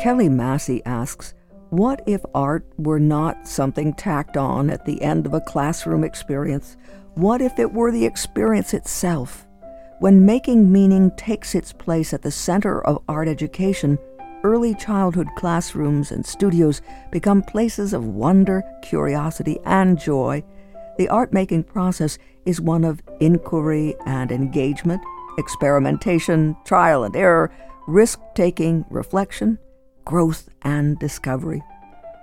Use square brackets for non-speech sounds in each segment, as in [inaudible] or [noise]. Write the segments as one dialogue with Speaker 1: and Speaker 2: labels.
Speaker 1: Kelly Massey asks, what if art were not something tacked on at the end of a classroom experience? What if it were the experience itself? When making meaning takes its place at the center of art education, early childhood classrooms and studios become places of wonder, curiosity, and joy. The art making process is one of inquiry and engagement, experimentation, trial and error, risk taking, reflection, growth, and discovery.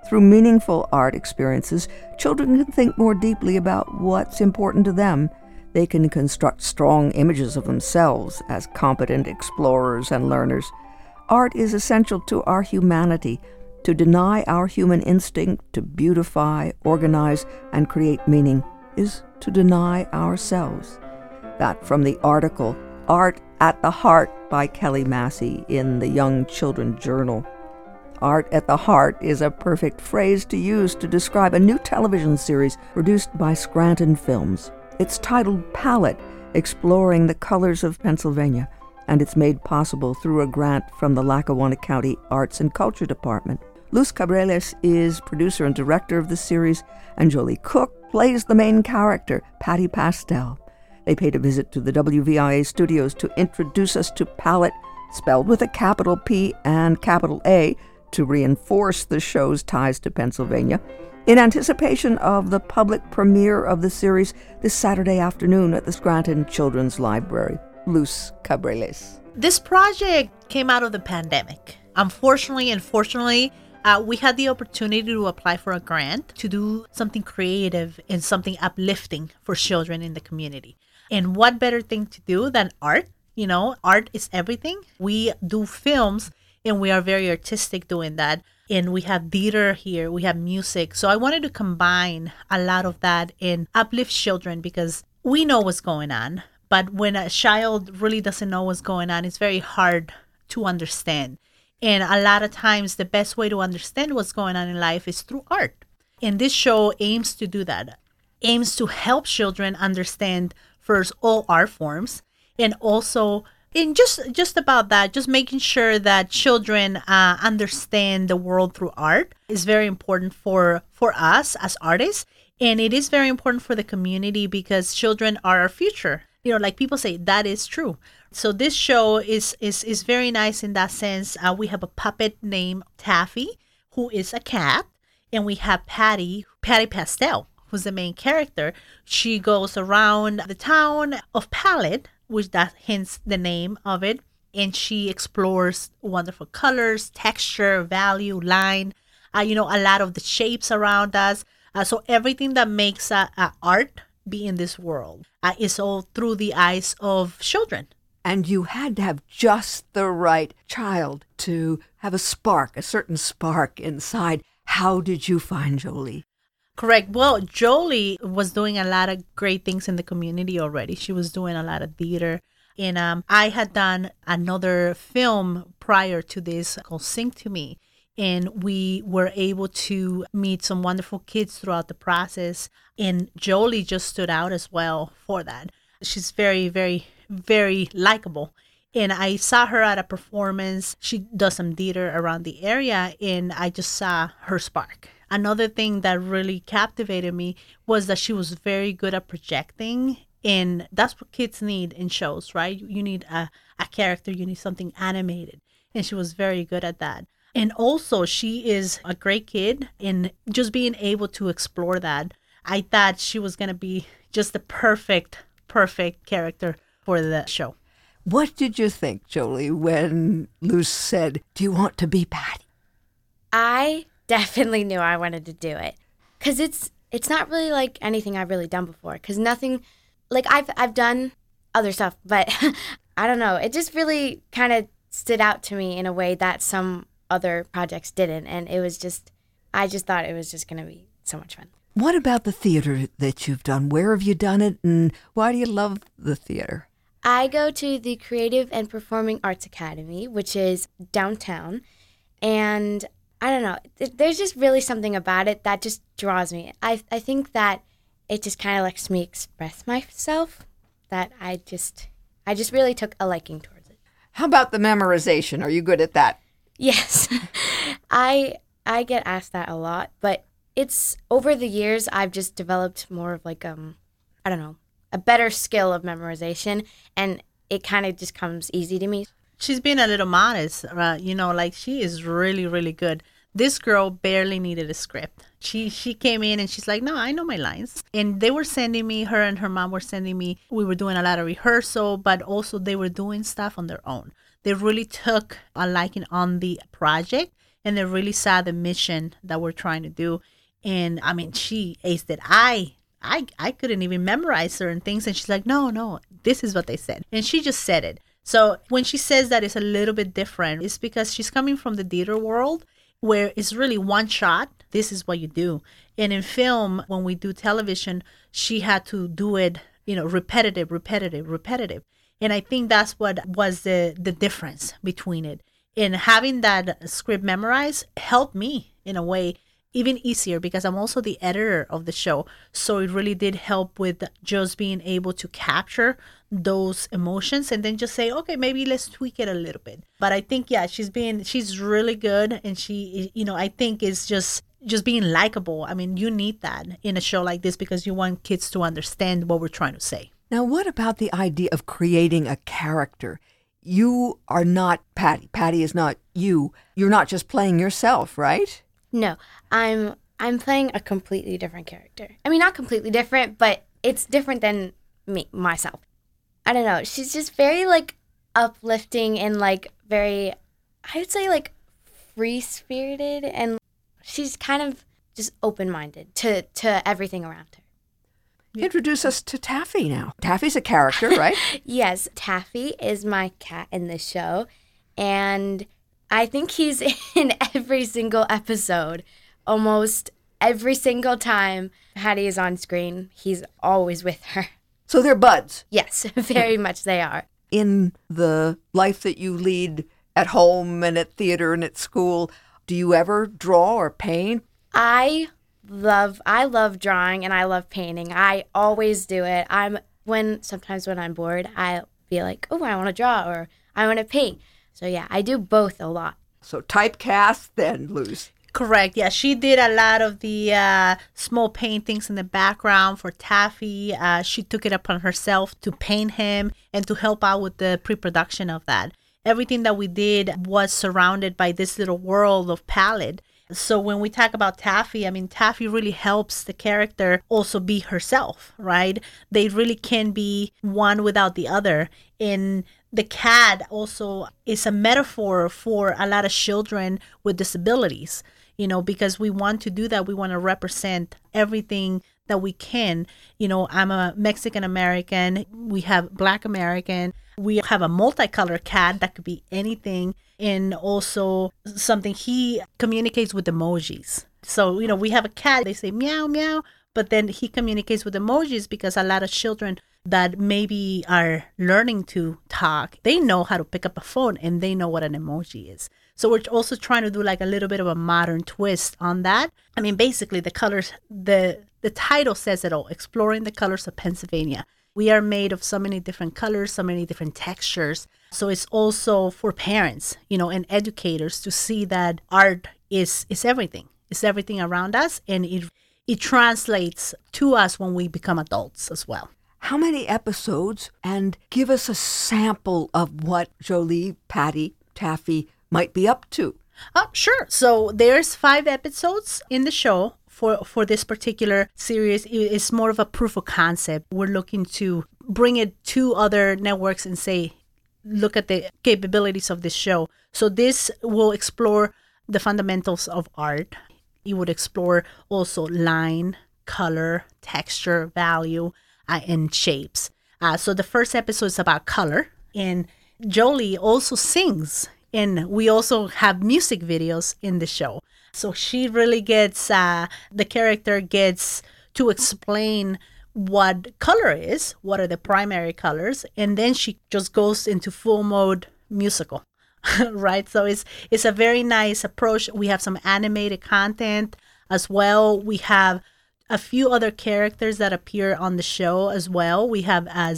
Speaker 1: Through meaningful art experiences, children can think more deeply about what's important to them. They can construct strong images of themselves as competent explorers and learners. Art is essential to our humanity. To deny our human instinct to beautify, organize, and create meaning is to deny ourselves. That from the article Art at the Heart by Kelly Massey in the Young Children Journal. Art at the Heart is a perfect phrase to use to describe a new television series produced by Scranton Films. It's titled Palette Exploring the Colors of Pennsylvania, and it's made possible through a grant from the Lackawanna County Arts and Culture Department. Luz Cabrales is producer and director of the series, and Jolie Cook plays the main character, Patty Pastel. They paid a visit to the WVIA studios to introduce us to Palette, spelled with a capital P and capital A, to reinforce the show's ties to Pennsylvania in anticipation of the public premiere of the series this Saturday afternoon at the Scranton Children's Library. Luz Cabrales.
Speaker 2: This project came out of the pandemic. Unfortunately and fortunately, uh, we had the opportunity to apply for a grant to do something creative and something uplifting for children in the community. And what better thing to do than art? You know, art is everything. We do films and we are very artistic doing that. And we have theater here we have music. So i wanted to combine a lot of that and uplift children because we know what's going on. But when a child really doesn't know what's going on it's very hard to understand. And a lot of times the best way to understand what's going on in life is through art. And this show aims to do that. Aims to help children understand first all art forms and also in just just about that just making sure that children uh, understand the world through art is very important for for us as artists. And it is very important for the community because children are our future. You know like people say that is true. So this show is is is very nice in that sense. Uh, we have a puppet named taffy who is a cat and we have patty patty pastel who's the main character. She goes around the town of palette which that hence the name of it. And she explores wonderful colors, texture, value, line, uh, you know, a lot of the shapes around us. Uh, so everything that makes uh, art be in this world uh, is all through the eyes of children.
Speaker 1: And you had to have just the right child to have a spark, a certain spark inside. How did you find Jolie?
Speaker 2: Correct. Well, Jolie was doing a lot of great things in the community already. She was doing a lot of theater. And um, I had done another film prior to this called Sing to Me. And we were able to meet some wonderful kids throughout the process. And Jolie just stood out as well for that. She's very, very, very likable. And I saw her at a performance. She does some theater around the area, and I just saw her spark another thing that really captivated me was that she was very good at projecting and that's what kids need in shows right? You need a, a character you need something animated and she was very good at that. And also she is a great kid and just being able to explore that i thought she was going to be just the perfect perfect character for the show.
Speaker 1: What did you think jolie when Luz said do you want to be patty?
Speaker 3: I definitely knew I wanted to do it because it's it's not really like anything I've really done before. Because nothing, like I've I've done other stuff, but [laughs] I don't know. It just really kind of stood out to me in a way that some other projects didn't, and it was just I just thought it was just gonna be so much fun.
Speaker 1: What about the theater that you've done? Where have you done it, and why do you love the theater?
Speaker 3: I go to the Creative and Performing Arts Academy, which is downtown, and I don't know. There's just really something about it that just draws me. I I think that it just kind of lets me express myself. That I just I just really took a liking towards it.
Speaker 1: How about the memorization? Are you good at that?
Speaker 3: Yes. [laughs] I I get asked that a lot, but it's over the years I've just developed more of like um I don't know, a better skill of memorization and it kind of just comes easy to me.
Speaker 2: She's being a little modest, uh, you know, like she is really, really good. This girl barely needed a script. She she came in and she's like, "No, I know my lines." And they were sending me her and her mom were sending me. We were doing a lot of rehearsal, but also they were doing stuff on their own. They really took a liking on the project and they really saw the mission that we're trying to do. And I mean, she aced it. I I I couldn't even memorize certain things, and she's like, "No, no, this is what they said," and she just said it. So when she says that it's a little bit different, it's because she's coming from the theater world where it's really one shot. This is what you do. And in film, when we do television, she had to do it, you know, repetitive, repetitive, repetitive. And I think that's what was the the difference between it. And having that script memorized helped me in a way even easier because I'm also the editor of the show. So it really did help with just being able to capture those emotions and then just say, okay, maybe let's tweak it a little bit. But I think, yeah, she's being, she's really good. And she, you know, I think is just, just being likable. I mean, you need that in a show like this because you want kids to understand what we're trying to say.
Speaker 1: Now, what about the idea of creating a character? You are not Patty. Patty is not you. You're not just playing yourself, right?
Speaker 3: No, I'm I'm playing a completely different character. I mean, not completely different, but it's different than me myself. I don't know. She's just very like uplifting and like very I would say like free spirited and she's kind of just open minded to to everything around her.
Speaker 1: Introduce us to Taffy now. Taffy's a character, right? [laughs]
Speaker 3: yes, Taffy is my cat in the show and I think he's [laughs] in every single episode. Almost every single time Hattie is on screen, he's always with her.
Speaker 1: So they're buds.
Speaker 3: Yes, [laughs] very much they are.
Speaker 1: In the life that you lead at home and at theater and at school, do you ever draw or paint?
Speaker 3: I love I love drawing and I love painting. I always do it. I'm when sometimes when I'm bored, I'll be like, "Oh, I want to draw or I want to paint." So yeah, I do both a lot.
Speaker 1: So typecast then, Luz.
Speaker 2: Correct. Yeah, she did a lot of the uh, small paintings in the background for Taffy. Uh, she took it upon herself to paint him and to help out with the pre-production of that. Everything that we did was surrounded by this little world of palette. So when we talk about Taffy, I mean Taffy really helps the character also be herself, right? They really can be one without the other. In the cat also is a metaphor for a lot of children with disabilities you know because we want to do that. We want to represent everything that we can. You know i'm a mexican american. We have black american. We have a multicolored cat that could be anything and also something he communicates with emojis. So you know we have a cat. They say meow meow but then he communicates with emojis because a lot of children that maybe are learning to talk, they know how to pick up a phone and they know what an emoji is. So we're also trying to do like a little bit of a modern twist on that. I mean, basically the colors, the the title says it all, exploring the colors of Pennsylvania. We are made of so many different colors, so many different textures. So it's also for parents, you know, and educators to see that art is is everything. It's everything around us and it it translates to us when we become adults as well
Speaker 1: how many episodes and give us a sample of what Jolie, Patty, Taffy might be up to.
Speaker 2: Oh, sure. So there's five episodes in the show for for this particular series. It's more of a proof of concept. We're looking to bring it to other networks and say, look at the capabilities of this show. So this will explore the fundamentals of art. It would explore also line, color, texture, value, uh, and shapes. Uh, so the first episode is about color, and Jolie also sings, and we also have music videos in the show. So she really gets uh, the character gets to explain what color is, what are the primary colors, and then she just goes into full mode musical. [laughs] right? So it's it's a very nice approach. We have some animated content as well. We have a few other characters that appear on the show as well. We have uh,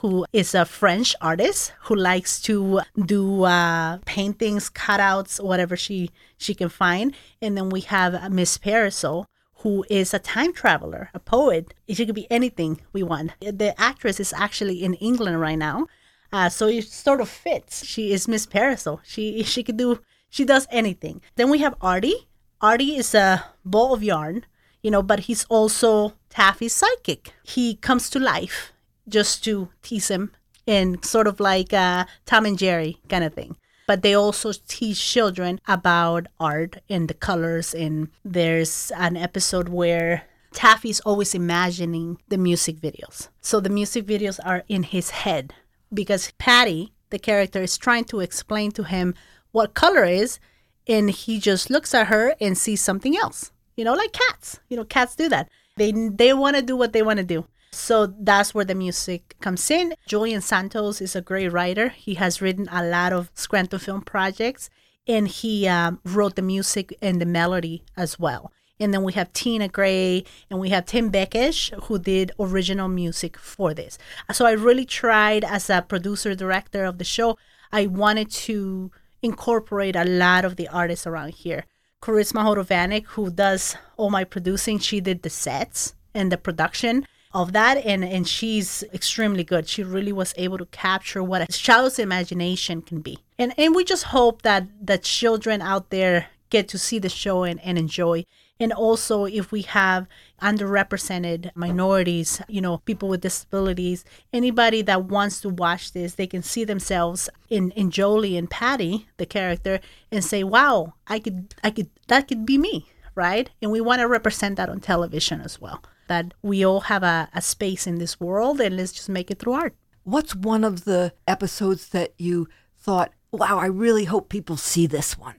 Speaker 2: who is a French artist who likes to do uh, paintings, cutouts, whatever she she can find. And then we have Miss Parasol, who is a time traveler, a poet. She could be anything we want. The actress is actually in England right now, uh, so it sort of fits. She is Miss Parasol. She she could do she does anything. Then we have Artie. Artie is a ball of yarn you know, but he's also Taffy's psychic. He comes to life just to tease him in sort of like a Tom and Jerry kind of thing. But they also teach children about art and the colors. And there's an episode where Taffy's always imagining the music videos. So the music videos are in his head because Patty, the character, is trying to explain to him what color is. And he just looks at her and sees something else you know, like cats. You know, cats do that. They they want to do what they want to do. So that's where the music comes in. Julian Santos is a great writer. He has written a lot of Scranton film projects, and he um, wrote the music and the melody as well. And then we have Tina Gray and we have Tim Beckish who did original music for this. So I really tried as a producer director of the show. I wanted to incorporate a lot of the artists around here. Charisma Horovanec, who does all my producing, she did the sets and the production of that and and she's extremely good. She really was able to capture what a child's imagination can be. And and we just hope that that children out there get to see the show and, and enjoy and also if we have underrepresented minorities you know people with disabilities anybody that wants to watch this they can see themselves in in jolie and patty the character and say wow i could i could that could be me right? And we want to represent that on television as well that we all have a, a space in this world and let's just make it through art.
Speaker 1: What's one of the episodes that you thought wow i really hope people see this one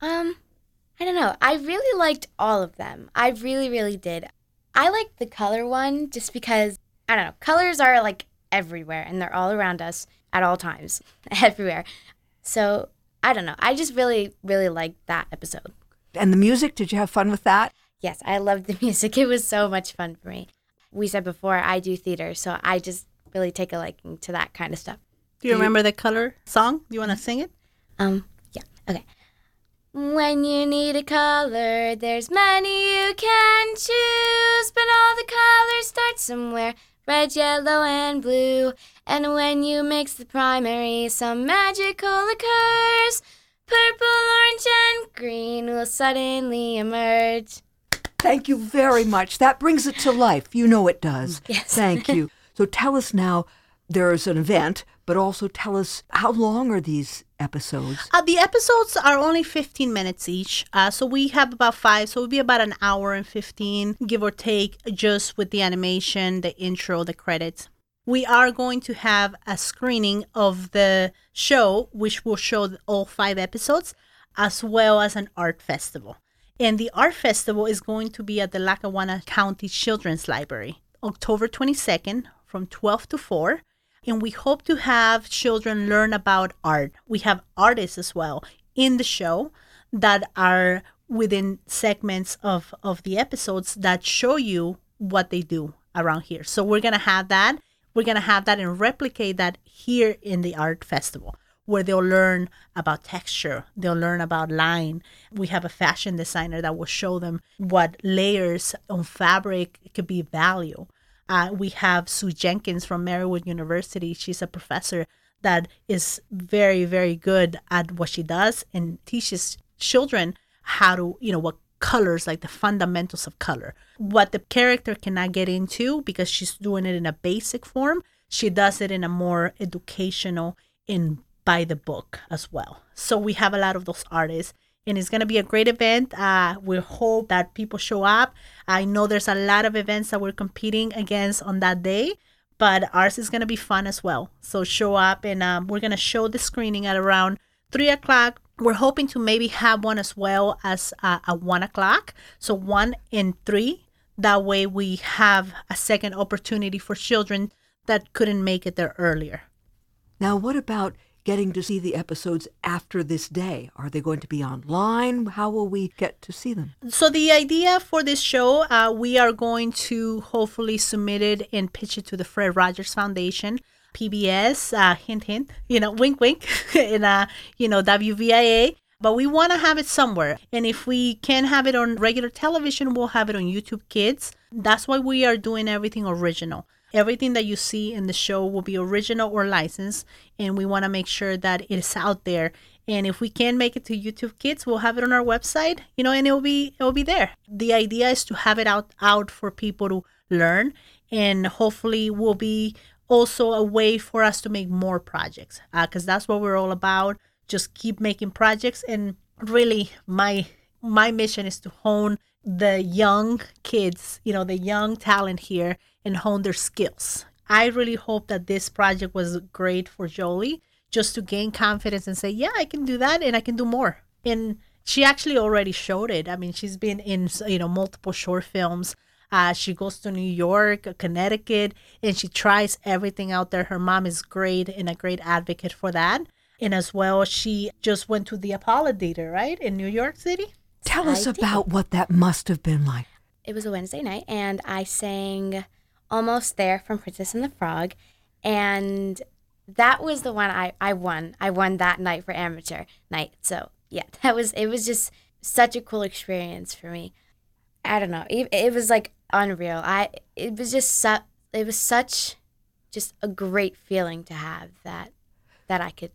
Speaker 3: um I don't know. I really liked all of them. I really, really did. I liked the color one just because, I don't know, colors are like everywhere and they're all around us at all times, [laughs] everywhere. So I don't know. I just really, really liked that episode.
Speaker 1: And the music, did you have fun with that?
Speaker 3: Yes, I loved the [laughs] music. It was so much fun for me. We said before, I do theater, so I just really take a liking to that kind of stuff.
Speaker 2: Do you remember the color song? Do you want to sing it?
Speaker 3: Um, yeah. Okay. When you need a color, there's many you can choose, but all the colors start somewhere red, yellow, and blue. And when you mix the primary, some magical occurs. Purple, orange, and green will suddenly emerge.
Speaker 1: Thank you very much. That brings it to life. You know it does.
Speaker 3: Yes.
Speaker 1: Thank you. [laughs] So tell us now there's an event, but also tell us how long are these episodes?
Speaker 2: Uh, the episodes are only 15 minutes each. Uh, so we have about five. So it would be about an hour and 15, give or take, just with the animation, the intro, the credits. We are going to have a screening of the show, which will show all five episodes, as well as an art festival. And the art festival is going to be at the Lackawanna County Children's Library, October 22nd from 12 to 4 and we hope to have children learn about art. We have artists as well in the show that are within segments of, of the episodes that show you what they do around here. So we're going to have that. We're going to have that and replicate that here in the art festival where they'll learn about texture, they'll learn about line. We have a fashion designer that will show them what layers on fabric could be value. Uh, we have Sue Jenkins from Marywood University. She's a professor that is very, very good at what she does and teaches children how to, you know, what colors, like the fundamentals of color. What the character cannot get into because she's doing it in a basic form, she does it in a more educational, in by the book as well. So we have a lot of those artists and it's going to be a great event. Uh, we hope that people show up. I know there's a lot of events that we're competing against on that day, but ours is going to be fun as well. So show up, and um, we're going to show the screening at around three o'clock. We're hoping to maybe have one as well as uh, at one o'clock. So one in three. That way we have a second opportunity for children that couldn't make it there earlier.
Speaker 1: Now, what about getting to see the episodes after this day? Are they going to be online? How will we get to see them?
Speaker 2: So the idea for this show, uh, we are going to hopefully submit it and pitch it to the Fred Rogers Foundation. PBS, uh, hint, hint, you know, wink, wink, [laughs] in, uh, you know, WVIA. But we want to have it somewhere. And if we can't have it on regular television, we'll have it on YouTube Kids. That's why we are doing everything original. Everything that you see in the show will be original or licensed. And we want to make sure that it is out there. And if we can make it to YouTube Kids, we'll have it on our website, you know, and it will be it will be there. The idea is to have it out out for people to learn and hopefully will be also a way for us to make more projects because uh, that's what we're all about just keep making projects and really my my mission is to hone the young kids you know the young talent here and hone their skills i really hope that this project was great for jolie just to gain confidence and say yeah i can do that and i can do more and she actually already showed it i mean she's been in you know multiple short films uh, she goes to New York, Connecticut, and she tries everything out there. Her mom is great and a great advocate for that. And as well, she just went to the Apollo Theater, right, in New York City.
Speaker 1: Tell us
Speaker 3: I did.
Speaker 1: about what that must have been like.
Speaker 3: It was a Wednesday night, and I sang Almost There from Princess and the Frog. And that was the one I, I won. I won that night for amateur night. So, yeah, [laughs] that was, it was just such a cool experience for me. I don't know. It, it was like unreal. I it was just su- it was such just a great feeling to have that that I could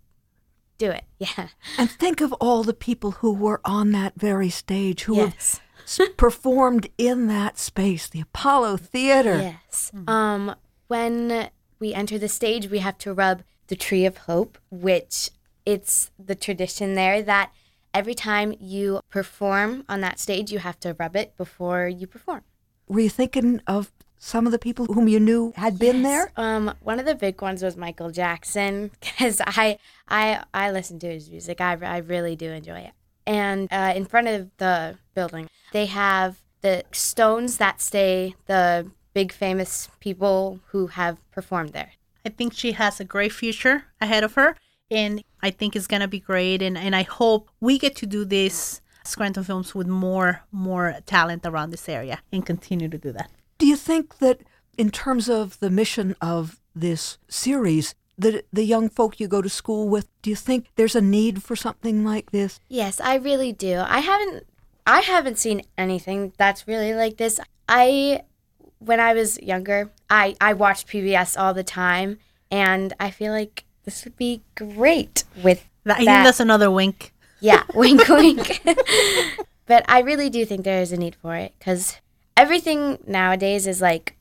Speaker 3: do it. [laughs] Yeah.
Speaker 1: And think of all the people who were on that very stage who
Speaker 3: yes. [laughs]
Speaker 1: performed in that space, the Apollo Theater.
Speaker 3: Yes. Um when we enter the stage, we have to rub the tree of hope, which it's the tradition there that every time you perform on that stage, you have to rub it before you perform.
Speaker 1: Were you thinking of some of the people whom you knew had been there?
Speaker 3: Um, one of the big ones was Michael Jackson [laughs] because I I I listen to his music. I I really do enjoy it. And uh, in front of the building, they have the stones that stay the big famous people who have performed there.
Speaker 2: I think she has a great future ahead of her, and I think it's gonna be great. And and I hope we get to do this Scranton Films with more more talent around this area and continue to do that.
Speaker 1: Do you think that in terms of the mission of this series, the the young folk you go to school with, do you think there's a need for something like this?
Speaker 3: Yes, I really do. I haven't I haven't seen anything that's really like this. I when I was younger, I I watched PBS all the time and I feel like this would be great with that.
Speaker 2: I think that's another wink.
Speaker 3: Yeah, [laughs] wink, wink. but I really do think there is a need for it because everything nowadays is like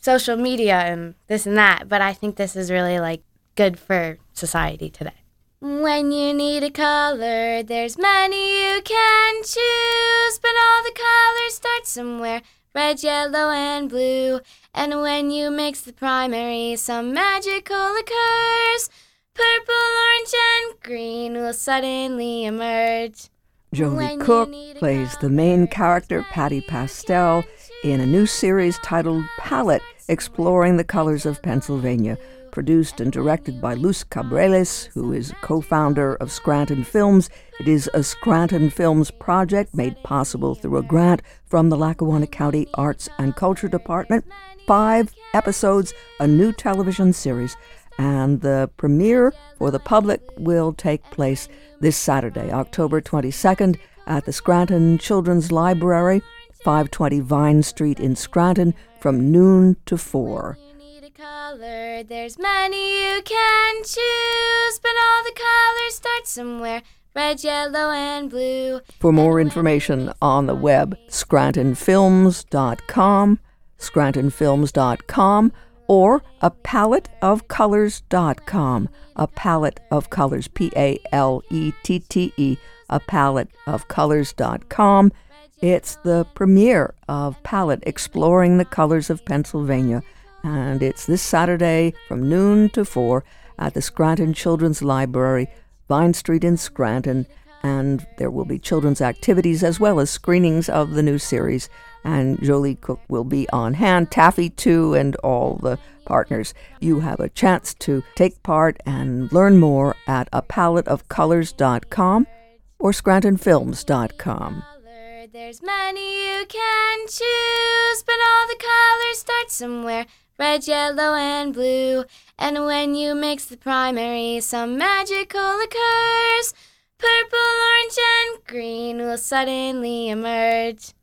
Speaker 3: social media and this and that. But I think this is really like good for society today. When you need a color, there's many you can choose, but all the colors start somewhere red, yellow, and blue. And when you mix the primary, some magical occurs. Purple, orange, and green will suddenly emerge.
Speaker 1: Jolie Cook plays the main character, Patty Pastel, in a new series titled Palette Exploring the Colors of Pennsylvania, produced and directed by Luz Cabrales, who is co founder of Scranton Films. It is a Scranton Films project made possible through a grant from the Lackawanna County Arts and Culture Department. Five episodes, a new television series and the premiere for the public will take place this Saturday, October 22nd, at the Scranton Children's Library, 520 Vine Street in Scranton, from noon to 4.
Speaker 3: You need a color, there's many you can choose, but all the colors start somewhere. Red, yellow, and blue.
Speaker 1: For more information on the web, scrantonfilms.com, scrantonfilms.com, or a paletteofcolors.com, a palette of colors, P A L E T T E, a paletteofcolors.com. It's the premiere of Palette Exploring the Colors of Pennsylvania, and it's this Saturday from noon to 4 at the Scranton Children's Library, Vine Street in Scranton. and there will be children's activities as well as screenings of the new series. And Jolie Cook will be on hand, Taffy too, and all the partners. You have a chance to take part and learn more at a or scrantonfilms.com.
Speaker 3: There's many you can choose, but all the colors start somewhere red, yellow, and blue. And when you mix the primary, some magical occurs. Purple, orange, and green will suddenly emerge.